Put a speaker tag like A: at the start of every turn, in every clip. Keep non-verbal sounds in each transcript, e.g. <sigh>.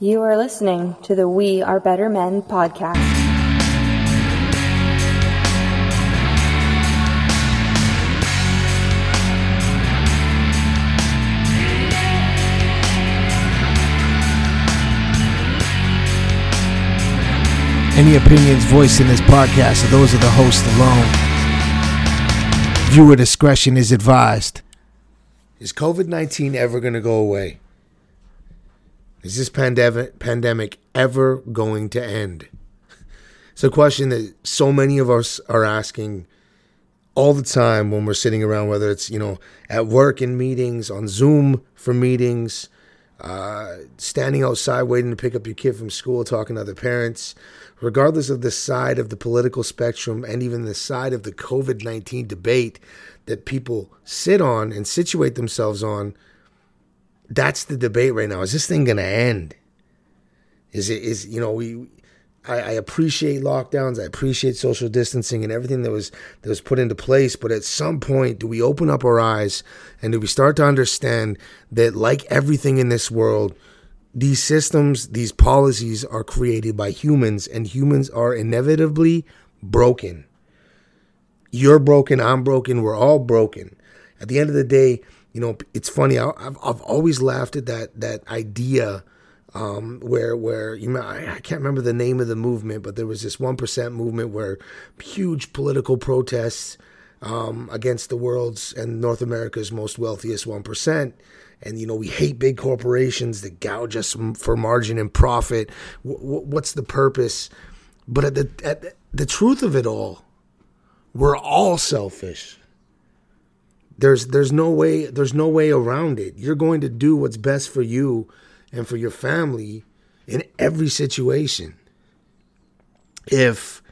A: You are listening to the We Are Better Men podcast.
B: Any opinions voiced in this podcast are those of the host alone. Viewer discretion is advised. Is COVID 19 ever going to go away? Is this pandemic, pandemic ever going to end? It's a question that so many of us are asking all the time when we're sitting around, whether it's, you know, at work in meetings, on Zoom for meetings, uh, standing outside waiting to pick up your kid from school, talking to other parents, regardless of the side of the political spectrum and even the side of the COVID 19 debate that people sit on and situate themselves on, that's the debate right now. Is this thing going to end? Is it, is, you know, we, I, I appreciate lockdowns. I appreciate social distancing and everything that was that was put into place. But at some point, do we open up our eyes and do we start to understand that, like everything in this world, these systems, these policies are created by humans, and humans are inevitably broken. You're broken. I'm broken. We're all broken. At the end of the day, you know, it's funny. I, have I've always laughed at that that idea um, where where you know I, I, can't remember the name of the movement, but there was this one percent movement where huge political protests um, against the world's and North America's most wealthiest one percent. And you know we hate big corporations that gouge us for margin and profit. W- what's the purpose? But at the at the truth of it all, we're all selfish. There's there's no way there's no way around it. You're going to do what's best for you and for your family in every situation. If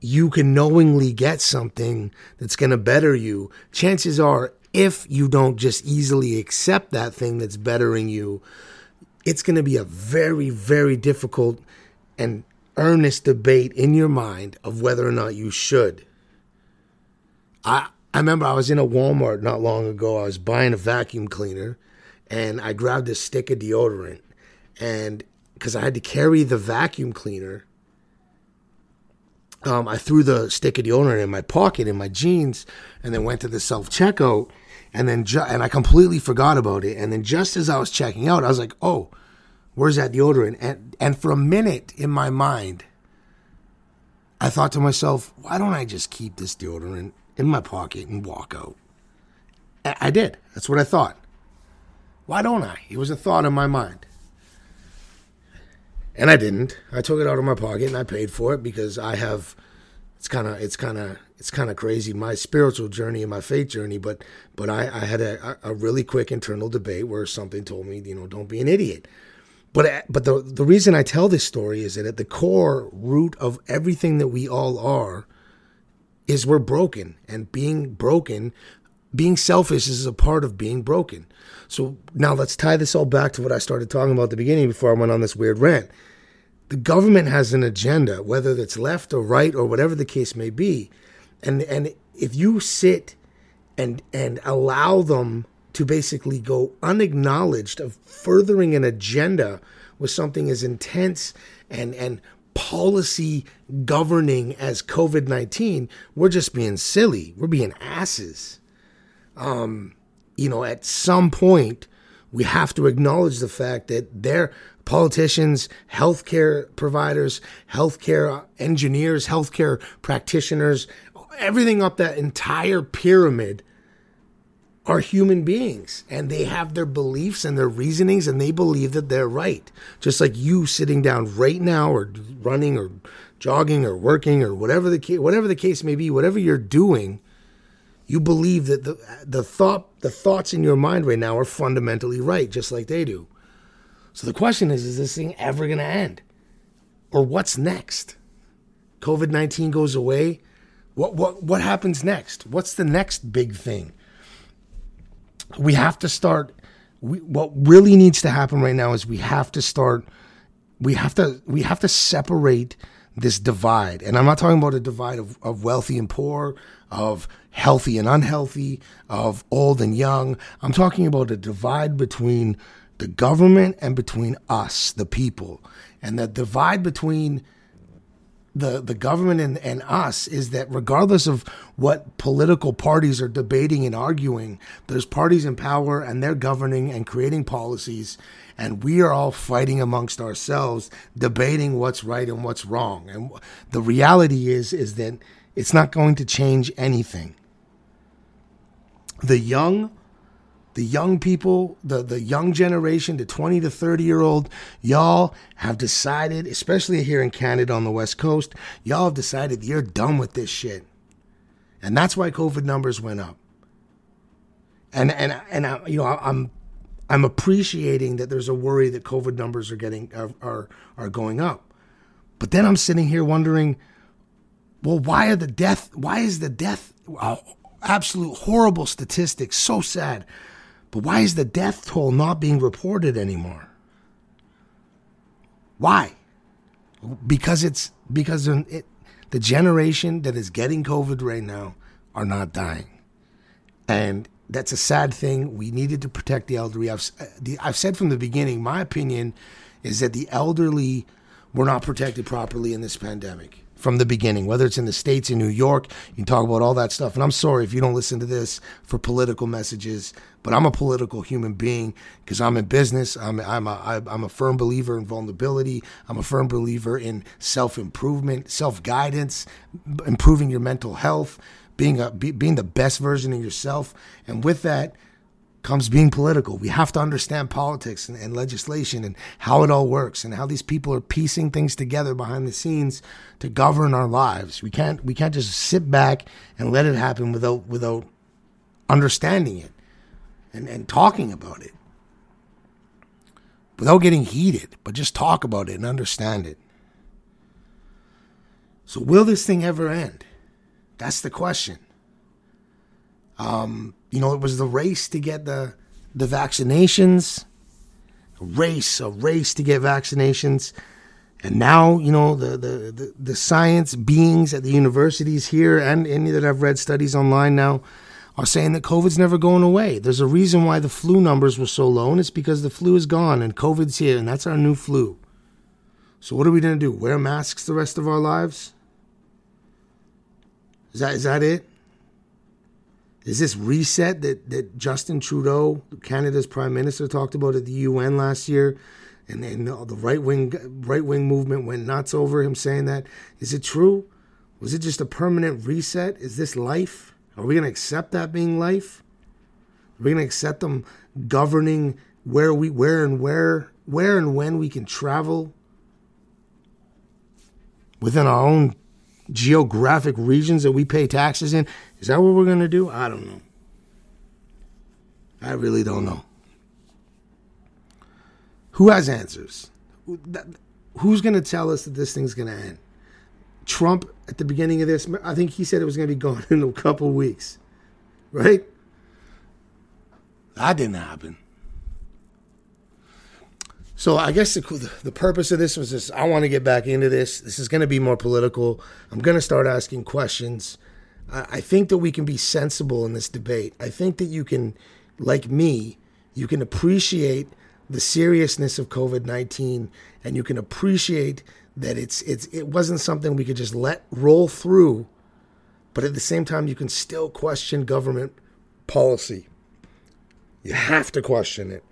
B: you can knowingly get something that's going to better you, chances are, if you don't just easily accept that thing that's bettering you, it's going to be a very, very difficult and earnest debate in your mind of whether or not you should. I I remember I was in a Walmart not long ago. I was buying a vacuum cleaner and I grabbed a stick of deodorant and because I had to carry the vacuum cleaner, um, I threw the stick of deodorant in my pocket in my jeans and then went to the self checkout and then ju- and I completely forgot about it. And then just as I was checking out, I was like, "Oh, where's that deodorant?" And and for a minute in my mind, I thought to myself, "Why don't I just keep this deodorant in my pocket and walk out?" I did. That's what I thought. Why don't I? It was a thought in my mind. And I didn't. I took it out of my pocket and I paid for it because I have it's kind of it's kind of it's kind of crazy my spiritual journey and my faith journey but but I, I had a, a really quick internal debate where something told me you know don't be an idiot but but the the reason I tell this story is that at the core root of everything that we all are is we're broken and being broken being selfish is a part of being broken. So now let's tie this all back to what I started talking about at the beginning before I went on this weird rant. The government has an agenda, whether it's left or right or whatever the case may be. And and if you sit and and allow them to basically go unacknowledged of furthering an agenda with something as intense and and policy governing as COVID-19, we're just being silly. We're being asses um, you know, at some point, we have to acknowledge the fact that their politicians, healthcare providers, healthcare engineers, healthcare practitioners, everything up that entire pyramid are human beings and they have their beliefs and their reasonings and they believe that they're right. Just like you sitting down right now or running or jogging or working or whatever the case, whatever the case may be, whatever you're doing, you believe that the the thought the thoughts in your mind right now are fundamentally right, just like they do. So the question is, is this thing ever going to end, or what's next? COVID nineteen goes away. What what what happens next? What's the next big thing? We have to start. We, what really needs to happen right now is we have to start. We have to we have to separate this divide. And I'm not talking about a divide of, of wealthy and poor, of healthy and unhealthy, of old and young. I'm talking about a divide between the government and between us, the people. And the divide between the the government and, and us is that regardless of what political parties are debating and arguing, there's parties in power and they're governing and creating policies, and we are all fighting amongst ourselves, debating what's right and what's wrong. And the reality is is that it's not going to change anything. The young the young people, the, the young generation, the 20 to 30 year old, y'all have decided, especially here in Canada on the West Coast, y'all have decided you're done with this shit. And that's why COVID numbers went up. And, and, and I, you know, I'm, I'm appreciating that there's a worry that COVID numbers are getting, are, are, are going up. But then I'm sitting here wondering, well, why are the death, why is the death, uh, absolute horrible statistics so sad? But why is the death toll not being reported anymore? Why? Because it's because it, the generation that is getting COVID right now are not dying, and that's a sad thing. We needed to protect the elderly. I've I've said from the beginning, my opinion is that the elderly were not protected properly in this pandemic from the beginning, whether it's in the States, in New York, you can talk about all that stuff. And I'm sorry if you don't listen to this for political messages, but I'm a political human being because I'm in business. I'm, I'm, a, I'm a firm believer in vulnerability. I'm a firm believer in self improvement, self guidance, improving your mental health, being, a, be, being the best version of yourself. And with that, comes being political. We have to understand politics and, and, legislation and how it all works and how these people are piecing things together behind the scenes to govern our lives. We can't we can't just sit back and let it happen without without understanding it and, and talking about it. Without getting heated, but just talk about it and understand it. So will this thing ever end? That's the question. Um, you know, it was the race to get the the vaccinations, a race, a race to get vaccinations. And now, you know, the, the, the, the science beings at the universities here and any that I've read studies online now are saying that COVID's never going away. There's a reason why the flu numbers were so low, and it's because the flu is gone and COVID's here, and that's our new flu. So what are we gonna do? Wear masks the rest of our lives? Is that is that it? Is this reset that, that Justin Trudeau, Canada's prime minister, talked about at the UN last year? And then the right wing right wing movement went nuts over him saying that. Is it true? Was it just a permanent reset? Is this life? Are we going to accept that being life? Are we going to accept them governing where we where and where where and when we can travel within our own geographic regions that we pay taxes in. Is that what we're going to do? I don't know. I really don't know. Who has answers? Who's going to tell us that this thing's going to end? Trump at the beginning of this, I think he said it was going to be gone <laughs> in a couple weeks, right? That didn't happen. So I guess the, the purpose of this was this. I want to get back into this. This is going to be more political. I'm going to start asking questions. I, I think that we can be sensible in this debate. I think that you can, like me, you can appreciate the seriousness of COVID 19 and you can appreciate that it's, it's, it wasn't something we could just let roll through. But at the same time, you can still question government policy. You have to question it.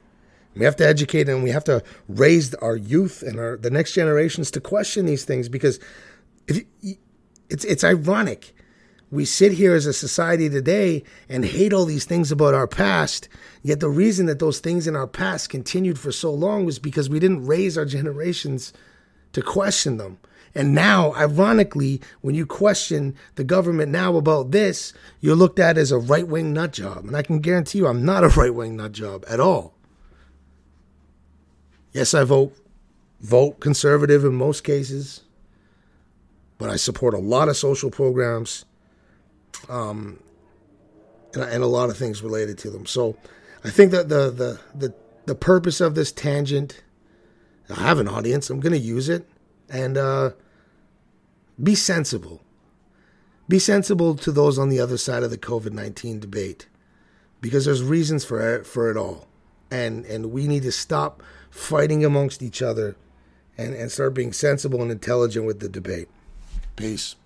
B: We have to educate and we have to raise our youth and our the next generations to question these things because if it's it's ironic. We sit here as a society today and hate all these things about our past, yet the reason that those things in our past continued for so long was because we didn't raise our generations to question them. And now, ironically, when you question the government now about this, you're looked at as a right wing nut job. And I can guarantee you, I'm not a right wing nut job at all. Yes, I vote vote conservative in most cases, but I support a lot of social programs, um, and, and a lot of things related to them. So, I think that the the the the purpose of this tangent, I have an audience. I'm going to use it, and uh, be sensible. Be sensible to those on the other side of the COVID nineteen debate, because there's reasons for it, for it all. and and we need to stop fighting amongst each other, and and start being sensible and intelligent with the debate. Peace.